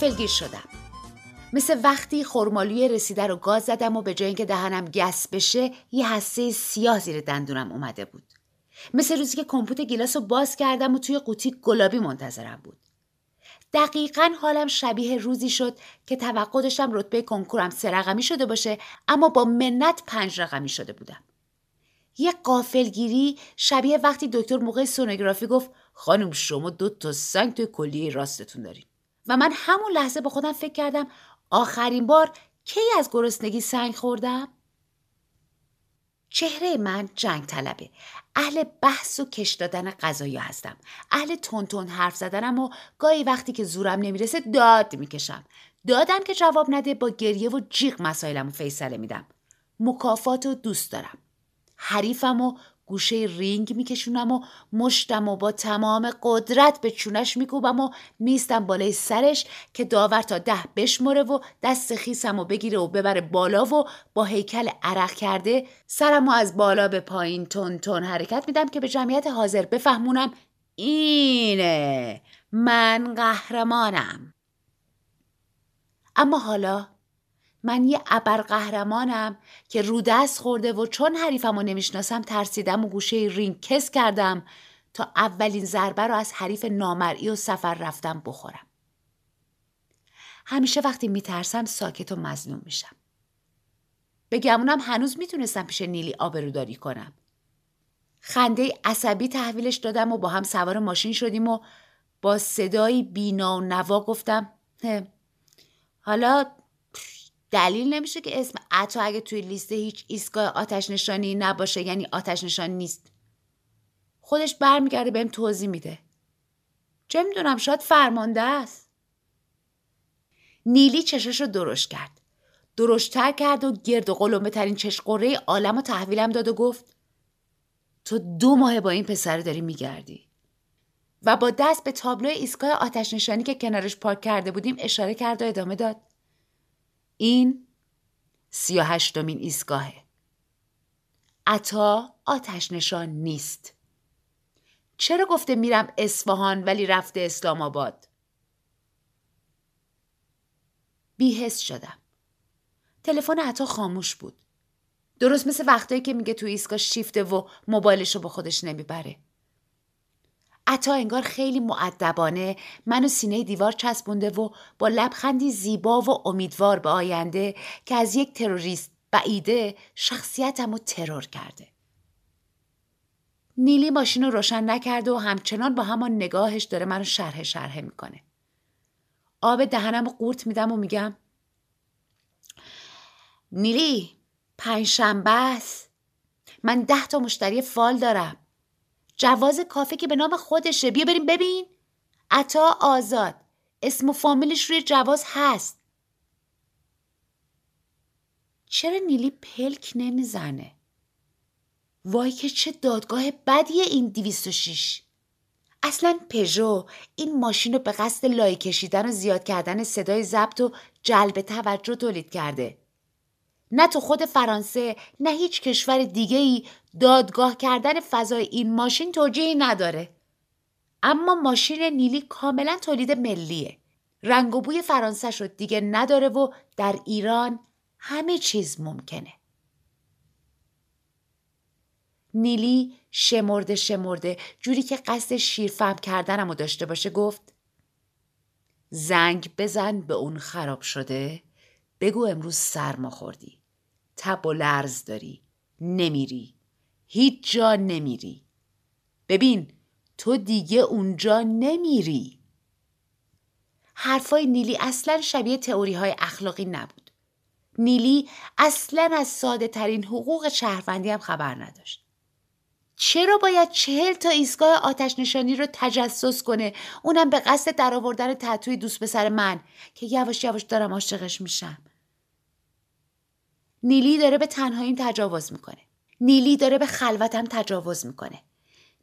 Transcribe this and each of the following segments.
دوست قافلگیر شدم. مثل وقتی خرمالوی رسیده رو گاز زدم و به جای اینکه دهنم گس بشه یه حسه سیاه زیر دندونم اومده بود. مثل روزی که کمپوت گیلاس رو باز کردم و توی قوطی گلابی منتظرم بود. دقیقا حالم شبیه روزی شد که توقع داشتم رتبه کنکورم سه رقمی شده باشه اما با منت پنج رقمی شده بودم. یه قافلگیری شبیه وقتی دکتر موقع سونوگرافی گفت خانم شما دو تا سنگ توی کلیه راستتون دارین. و من همون لحظه با خودم فکر کردم آخرین بار کی از گرسنگی سنگ خوردم؟ چهره من جنگ طلبه. اهل بحث و کش دادن غذایی هستم. اهل تون حرف زدنم و گاهی وقتی که زورم نمی‌رسه داد می‌کشم. دادم که جواب نده با گریه و جیغ مسائلم و فیصله میدم. مکافات و دوست دارم. حریفم و گوشه رینگ میکشونم و مشتم و با تمام قدرت به چونش میکوبم و میستم بالای سرش که داور تا ده بشمره و دست خیسم و بگیره و ببره بالا و با هیکل عرق کرده سرم و از بالا به پایین تون تون حرکت میدم که به جمعیت حاضر بفهمونم اینه. من قهرمانم. اما حالا من یه ابرقهرمانم که رو دست خورده و چون حریفم رو نمی‌شناسم ترسیدم و گوشه رینگ کس کردم تا اولین ضربه رو از حریف نامرئی و سفر رفتم بخورم. همیشه وقتی میترسم ساکت و مظلوم میشم. به گمونم هنوز می‌تونستم پیش نیلی آبروداری کنم. خنده عصبی تحویلش دادم و با هم سوار ماشین شدیم و با صدایی بینا و نوا گفتم حالا دلیل نمیشه که اسم عطا اگه توی لیست هیچ ایستگاه آتش نشانی نباشه یعنی آتش نشان نیست. خودش برمیگرده بهم توضیح میده. چه می‌دونم شاید فرمانده است. نیلی چشش رو درشت کرد. درشتتر کرد و گرد و قلمه ترین چشقره عالم و تحویلم داد و گفت تو دو ماه با این پسر داری میگردی. و با دست به تابلو ایستگاه آتش نشانی که کنارش پارک کرده بودیم اشاره کرد و ادامه داد. این سی و هشتمین ایستگاهه. عطا آتش نشان نیست. چرا گفته میرم اصفهان ولی رفته اسلام آباد؟ بیهست شدم. تلفن عطا خاموش بود. درست مثل وقتایی که میگه تو ایستگاه شیفته و موبایلش رو با خودش نمی‌بره. عطا انگار خیلی معدبانه منو سینه دیوار چسبونده و با لبخندی زیبا و امیدوار به آینده که از یک تروریست بعیده شخصیتم رو ترور کرده. نیلی ماشین رو روشن نکرده و همچنان با همان نگاهش داره منو شرح شرحه می‌کنه. آب دهنم رو قورت میدم و میگم نیلی پنجشنبه است من ده تا مشتری فال دارم جواز کافه که به نام خودشه. بیا بریم ببین. عطا آزاد. اسم و فامیلش روی جواز هست. چرا نیلی پلک نمی‌زنه؟ وای که چه دادگاه بدیه این 206 اصلا پژو این ماشین رو به قصد لای کشیدن و زیاد کردن صدای ضبط و جلب توجه تولید کرده. نه تو خود فرانسه نه هیچ کشور دیگه ای دادگاه کردن فضای این ماشین توجیهی نداره. اما ماشین نیلی کاملا تولید ملیه. رنگ و بوی فرانسه شد دیگه نداره و در ایران همه چیز ممکنه. نیلی شمرده شمرده جوری که قصد شیرفهم کردنم رو داشته باشه گفت زنگ بزن به اون خراب شده بگو امروز سرما خوردی تب و لرز داری نمیری. هیچ جا نمیری. ببین تو دیگه اونجا نمیری. حرفای نیلی اصلا شبیه تئوری های اخلاقی نبود. نیلی اصلا از ساده ترین حقوق شهروندی هم خبر نداشت. چرا باید چهل تا ایستگاه آتش نشانی رو تجسس کنه؟ اونم به قصد درآوردن تتوی دوست پسر من که یواش یواش دارم عاشقش میشم. نیلی داره به تنهاییم تجاوز می‌کنه. نیلی داره به خلوتم تجاوز می‌کنه.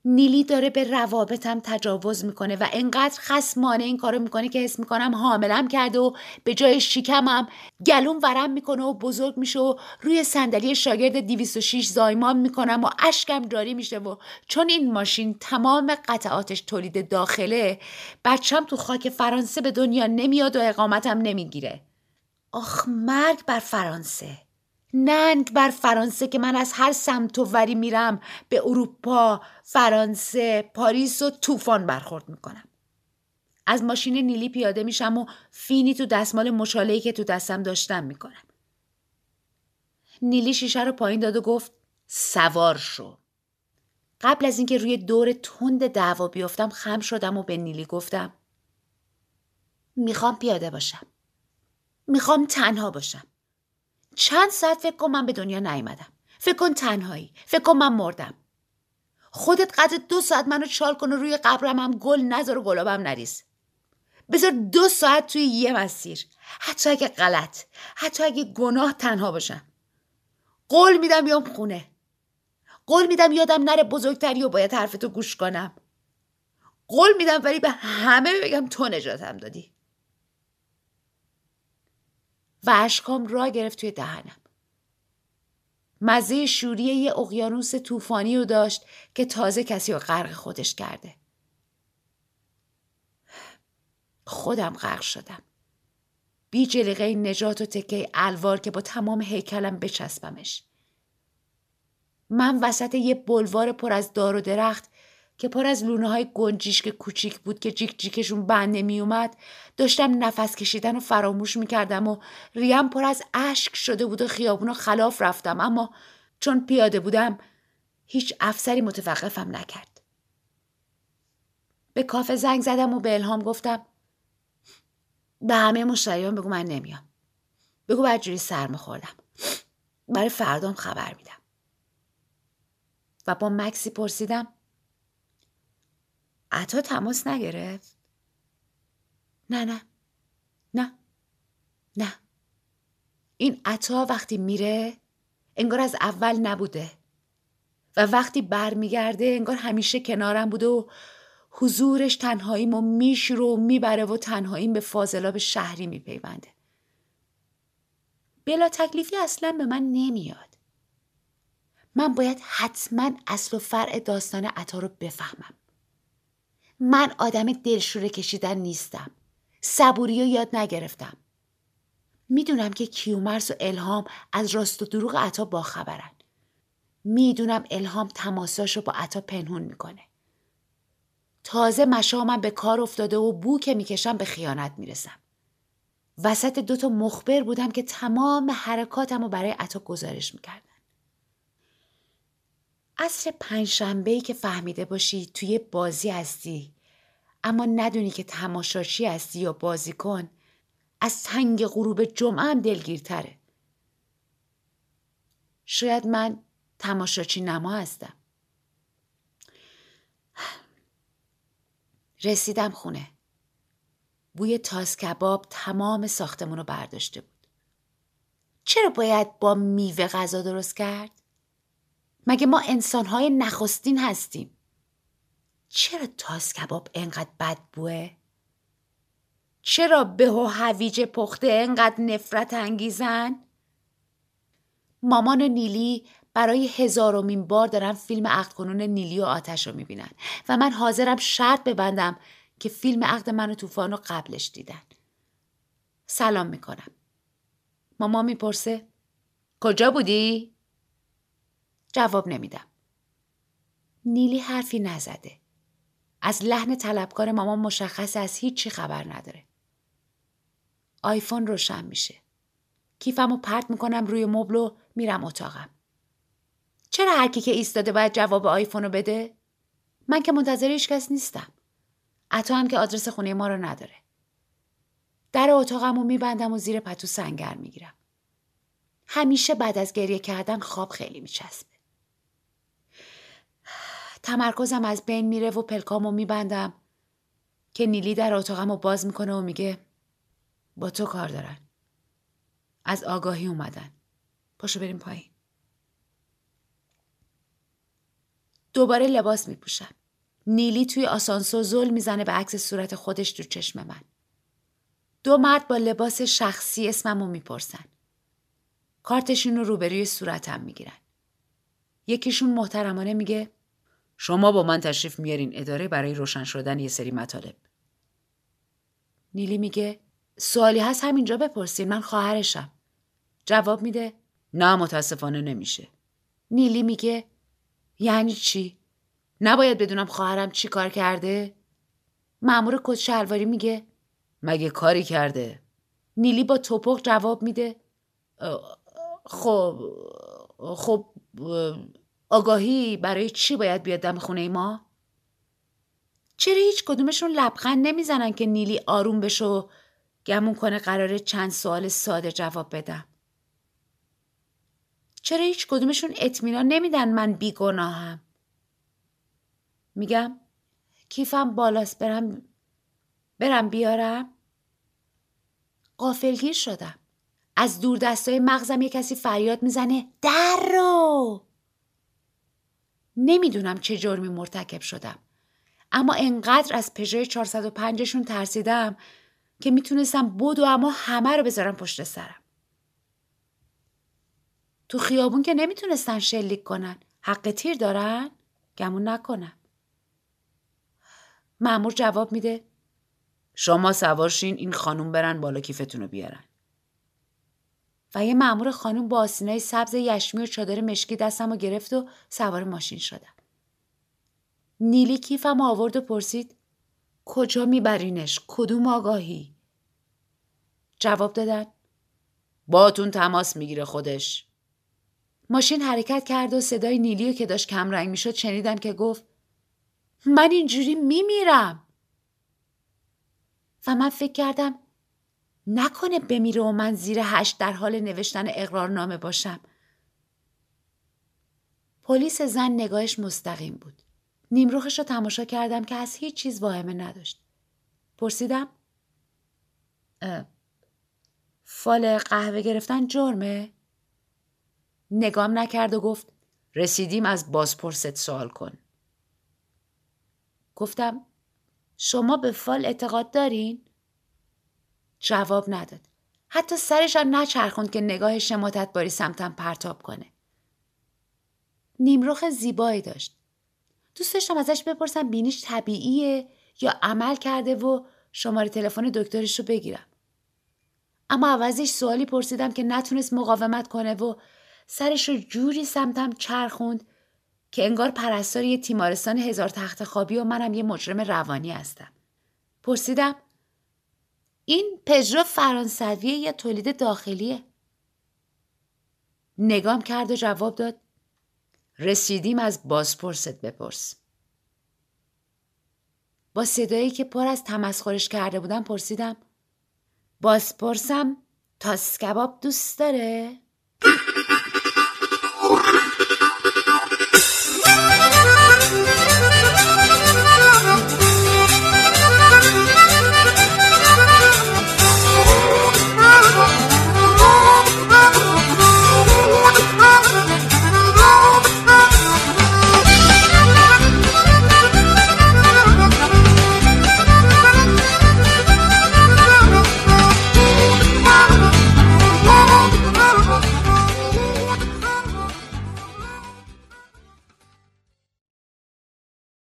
نیلی داره به روابطم تجاوز می‌کنه و انقدر خسمانه این کارو می‌کنه که حس می‌کنم حاملم کرده و به جای شیکمم گلوم ورم می‌کنه و بزرگ میشه و روی صندلی شاگرد 206 زایمان می‌کنم و اشکم جاری میشه و چون این ماشین تمام قطعاتش تولید داخله بچم تو خاک فرانسه به دنیا نمیاد و اقامتم نمی‌گیره. آخ مرگ بر فرانسه. ننگ بر فرانسه که من از هر سمت و وری میرم به اروپا، فرانسه، پاریس و طوفان برخورد می‌کنم. از ماشین نیلی پیاده میشم و فینی تو دستمال مشالهی که تو دستم داشتم می‌کنم. نیلی شیشه رو پایین داد و گفت سوار شو. قبل از اینکه روی دور تند دعوا بیفتم خم شدم و به نیلی گفتم می‌خوام پیاده باشم. می‌خوام تنها باشم. چند ساعت فکر کن من به دنیا نیومدم. فکر کن تنهایی. فکر کن من مردم. خودت قدر دو ساعت منو چال کن و روی قبرم هم گل نذار و گلابم نریز. بذار دو ساعت توی یه مسیر. حتی اگه غلط. حتی اگه گناه تنها باشم. قول میدم بیام خونه. قول میدم یادم نره بزرگتری و باید حرفتو گوش کنم. قول میدم ولی به همه بگم تو نجاتم دادی. و اشکام را گرفت توی دهنم. مزه شوری یه اقیانوس طوفانی رو داشت که تازه کسی رو غرق خودش کرده. خودم غرق شدم. بی جلیقه نجات و تکه الوار که با تمام هیکلم بچسبمش. من وسط یه بلوار پر از دار و درخت که پر از لونه های گنجیشک کوچیک بود که جیک جیکشون بند نمی اومد داشتم نفس کشیدن و فراموش می‌کردم و ریم پر از اشک شده بود و خیابون خلاف رفتم. اما چون پیاده بودم هیچ افسری متوقفم نکرد. به کافه زنگ زدم و به الهام گفتم به همه مشتریان بگو من نمیام. بگو بدجوری سرما خوردم برای فردام خبر میدم. و با مکسی پرسیدم عطا تماس نگرفت؟ نه نه. نه. نه. این عطا وقتی میره انگار از اول نبوده. و وقتی برمیگرده انگار همیشه کنارم بوده و حضورش تنهاییم و میشوره و می‌بره و تنهاییم به فاضلاب شهری میپیونده. بلا تکلیفی اصلا به من نمیاد. من باید حتما اصل و فرع داستان عطا رو بفهمم. من آدم دلشوره کشیدن نیستم. صبوری رو یاد نگرفتم. می‌دونم که کیومرس و الهام از راست و دروغ عطا باخبرن می‌دونم الهام تماساشو با عطا پنهون می‌کنه. تازه مشامم به کار افتاده و بو که می‌کشم به خیانت می‌رسم. وسط دوتا مخبر بودم که تمام حرکاتم رو برای عطا گزارش می‌کردن عصر پنجشنبه که فهمیده باشی توی بازی هستی. اما ندونی که تماشاچی هستی یا بازی کن از تنگ غروب جمعه هم دلگیرتره. شاید من تماشاچی نما هستم. رسیدم خونه. بوی تاس کباب تمام ساختمون رو برداشته بود. چرا باید با میوه غذا درست کرد؟ مگه ما انسانهای نخستین هستیم چرا تاس کباب انقدر بد بوه؟ چرا به و هویج پخته انقدر نفرت انگیزن؟ مامان و نیلی برای هزارمین بار دارن فیلم عقد کنون نیلی و آتش رو می‌بینن و من حاضرم شرط ببندم که فیلم عقد من و طوفان رو قبلش دیدن. سلام می‌کنم. ماما می‌پرسه کجا بودی؟ جواب نمیدم. نیلی حرفی نزده. از لحن طلبکار مامان مشخص از هیچی خبر نداره. آیفون روشن میشه. کیفم رو پرت می‌کنم روی مبل و میرم اتاقم. چرا هر کی که ایستاده باید جواب آیفون رو بده؟ من که منتظر هیچ کس نیستم. عطا هم که آدرس خونه ما رو نداره. در اتاقم رو میبندم و زیر پتو سنگر می‌گیرم. همیشه بعد از گریه کردن خواب خیلی میچسبه. تمرکزم از بین میره و پلکامو میبندم. که نیلی در اتاقم رو باز می‌کنه و میگه با تو کار دارن. از آگاهی اومدن. پاشو بریم پایین. دوباره لباس میپوشم. نیلی توی آسانسور زل می‌زنه به عکس صورت خودش تو چشم من. دو مرد با لباس شخصی اسممو می‌پرسن. کارتشون رو روبروی صورتم می‌گیرن. یکیشون محترمانه میگه شما با من تشریف میارین. اداره برای روشن شدن یه سری مطالب. نیلی میگه سوالی هست همینجا بپرسین. من خواهرشم. جواب میده نه متاسفانه نمیشه. نیلی میگه یعنی چی؟ نباید بدونم خواهرم چی کار کرده؟ مامور کت شلواری میگه مگه کاری کرده؟ نیلی با توپق جواب میده خب خب آگاهی برای چی باید بیاد دم خونه ما؟ چرا هیچ کدومشون لبخند نمی‌زنن که نیلی آروم بشه و گمون کنه قراره چند سوال ساده جواب بدم؟ چرا هیچ کدومشون اطمینان نمیدن من بیگناهم؟ میگم کیفم بالاست برم برم بیارم؟ قافلگیر شدم. از دور دستای مغزم یه کسی فریاد می‌زنه در رو نمی‌دونم چه جرمی مرتکب شدم. اما انقدر از پژوی 405شون ترسیدم که می‌تونستم بود و اما همه رو بذارم پشت سرم. تو خیابون که نمی‌تونستن شلیک کنن. حق تیر دارن؟ گمون نکنم. معمور جواب میده. شما سوارشین این خانوم برن بالا کیفتون رو بیارن. و یه معمور خانوم با آسینای سبز یشمی و چادر مشکی دستم رو گرفت و سوار ماشین شدم. نیلی کیفم آورد و پرسید کجا میبرینش؟ کدوم آگاهی؟ جواب دادن باتون تماس می‌گیره خودش. ماشین حرکت کرد و صدای نیلی که داشت کم رنگ می‌شد شنیدم که گفت من اینجوری میمیرم. و من فکر کردم نکنه بمیره و من زیر هشت در حال نوشتن اقرارنامه باشم. پلیس زن نگاهش مستقیم بود. نیمروخش رو تماشا کردم که از هیچ چیز واهمه نداشت. پرسیدم فال قهوه گرفتن جرمه؟ نگام نکرد و گفت رسیدیم از بازپرست سوال کن. گفتم شما به فال اعتقاد دارین؟ جواب نداد. حتی سرش هم نچرخوند که نگاه شماتت باری سمتم پرتاب کنه. نیمروخ زیبایی داشت. دوست داشتم ازش بپرسم بینیش طبیعیه یا عمل کرده و شماره تلفن دکترش رو بگیرم. اما عوضش سوالی پرسیدم که نتونست مقاومت کنه و سرش رو جوری سمتم چرخوند که انگار پرستار یه تیمارستان هزار تخت خوابی و منم یه مجرم روانی هستم. پرسیدم این پژرو فرانسویه یا تولید داخلیه نگام کرد و جواب داد رسیدیم از بازپرست بپرس با صدایی که پر از تمسخرش کرده بودم پرسیدم بازپرسم تاس کباب دوست داره؟